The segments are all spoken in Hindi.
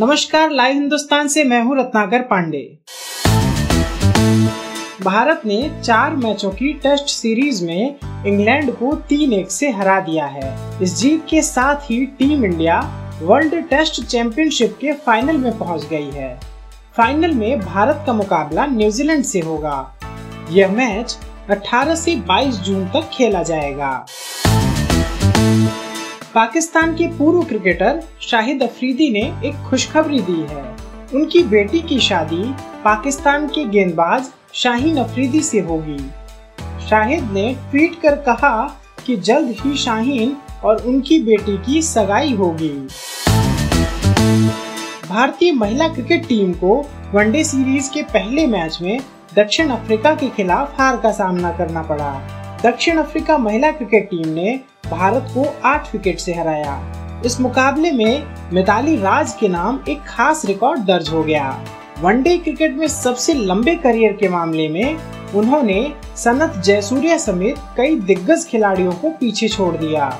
नमस्कार लाइव हिंदुस्तान से मैं हूँ रत्नाकर पांडे। भारत ने चार मैचों की टेस्ट सीरीज़ में इंग्लैंड को तीन एक से हरा दिया है। इस जीत के साथ ही team India world test championship के फाइनल में पहुँच गई है। फाइनल में भारत का मुकाबला न्यूजीलैंड से होगा। यह मैच 18 से 22 जून तक खेला जाएगा। पाकिस्तान के पूर्व क्रिकेटर शाहिद अफरीदी ने एक खुशखबरी दी है। उनकी बेटी की शादी पाकिस्तान के गेंदबाज शाहीन अफरीदी से होगी। शाहिद ने ट्वीट कर कहा कि जल्द ही शाहीन और उनकी बेटी की सगाई होगी। भारतीय महिला क्रिकेट टीम को वनडे सीरीज़ के पहले मैच में दक्षिण अफ्रीका के खिलाफ हार का सामना करना पड़ा। दक्षिण अफ्रीका महिला क्रिकेट टीम ने भारत को आठ विकेट से हराया। इस मुकाबले में मिताली राज के नाम एक खास रिकॉर्ड दर्ज हो गया। वनडे क्रिकेट में सबसे लंबे करियर के मामले में उन्होंने सनत जयसूर्या समेत कई दिग्गज खिलाड़ियों को पीछे छोड़ दिया।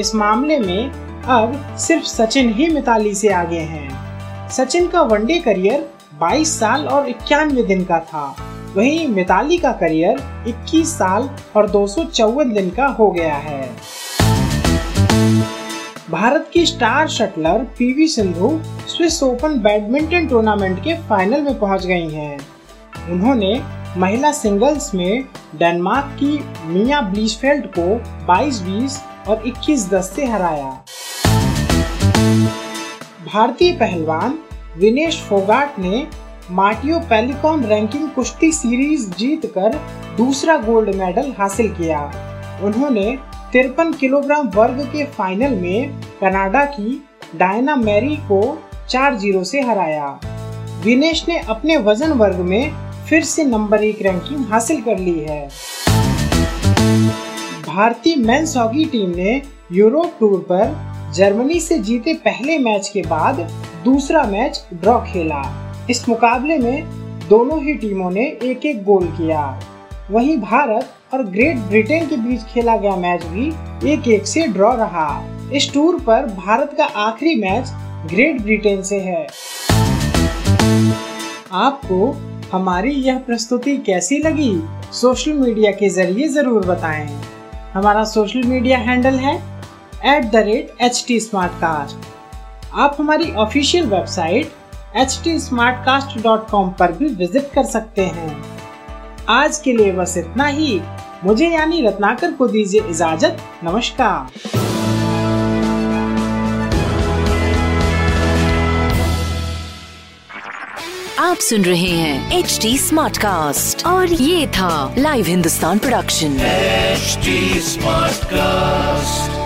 इस मामले में अब सिर्फ़ सचिन ही मिताली से आगे हैं। सचिन का वनडे करियर 22 साल और इक्यानवे दिन का था। वहीं मिताली का करियर 21 साल और दो सौ चौवन दिन का हो गया है। भारत की star shuttler PV Sindhu Swiss Open badminton tournament के फाइनल में पहुँच गई हैं। उन्होंने महिला सिंगल्स में डेनमार्क की मिया ब्लीचफेल्ड को 22-20 और 21-10 से हराया भारतीय पहलवान विनेश फोगाट ने मार्टियो पेलिकॉन रैंकिंग कुश्ती सीरीज़ जीतकर दूसरा गोल्ड मेडल हासिल किया उन्होंने तिरपन किलोग्राम वर्ग के फाइनल में कनाडा की डायना मैरी को चार ज़ीरो से हराया। विनेश ने अपने वज़न वर्ग में फिर से नंबर एक रैंकिंग हासिल कर ली है। भारतीय मेंस हॉकी टीम ने यूरोप टूर पर जर्मनी से जीते पहले मैच के बाद दूसरा मैच ड्रॉ खेला। इस मुकाबले में दोनों ही टीमों ने एक एक गोल किया। वहीं भारत और ग्रेट ब्रिटेन के बीच खेला गया मैच भी एक एक से ड्रॉ रहा। इस टूर पर भारत का आखिरी मैच ग्रेट ब्रिटेन से है। आपको हमारी यह प्रस्तुति कैसी लगी? सोशल मीडिया के ज़रिए ज़रूर बताएँ। हमारा सोशल मीडिया हैंडल है at the rate H T आप हमारी ऑफिशियल वेबसाइट एच टी पर भी विज़िट कर सकते हैं। आज के लिए बस इतना ही। मुझे यानी रत्नाकर को दीजिए इजाज़त। नमस्कार। आप सुन रहे हैं एच डी स्मार्ट कास्ट और ये था live Hindustan production smart Smartcast.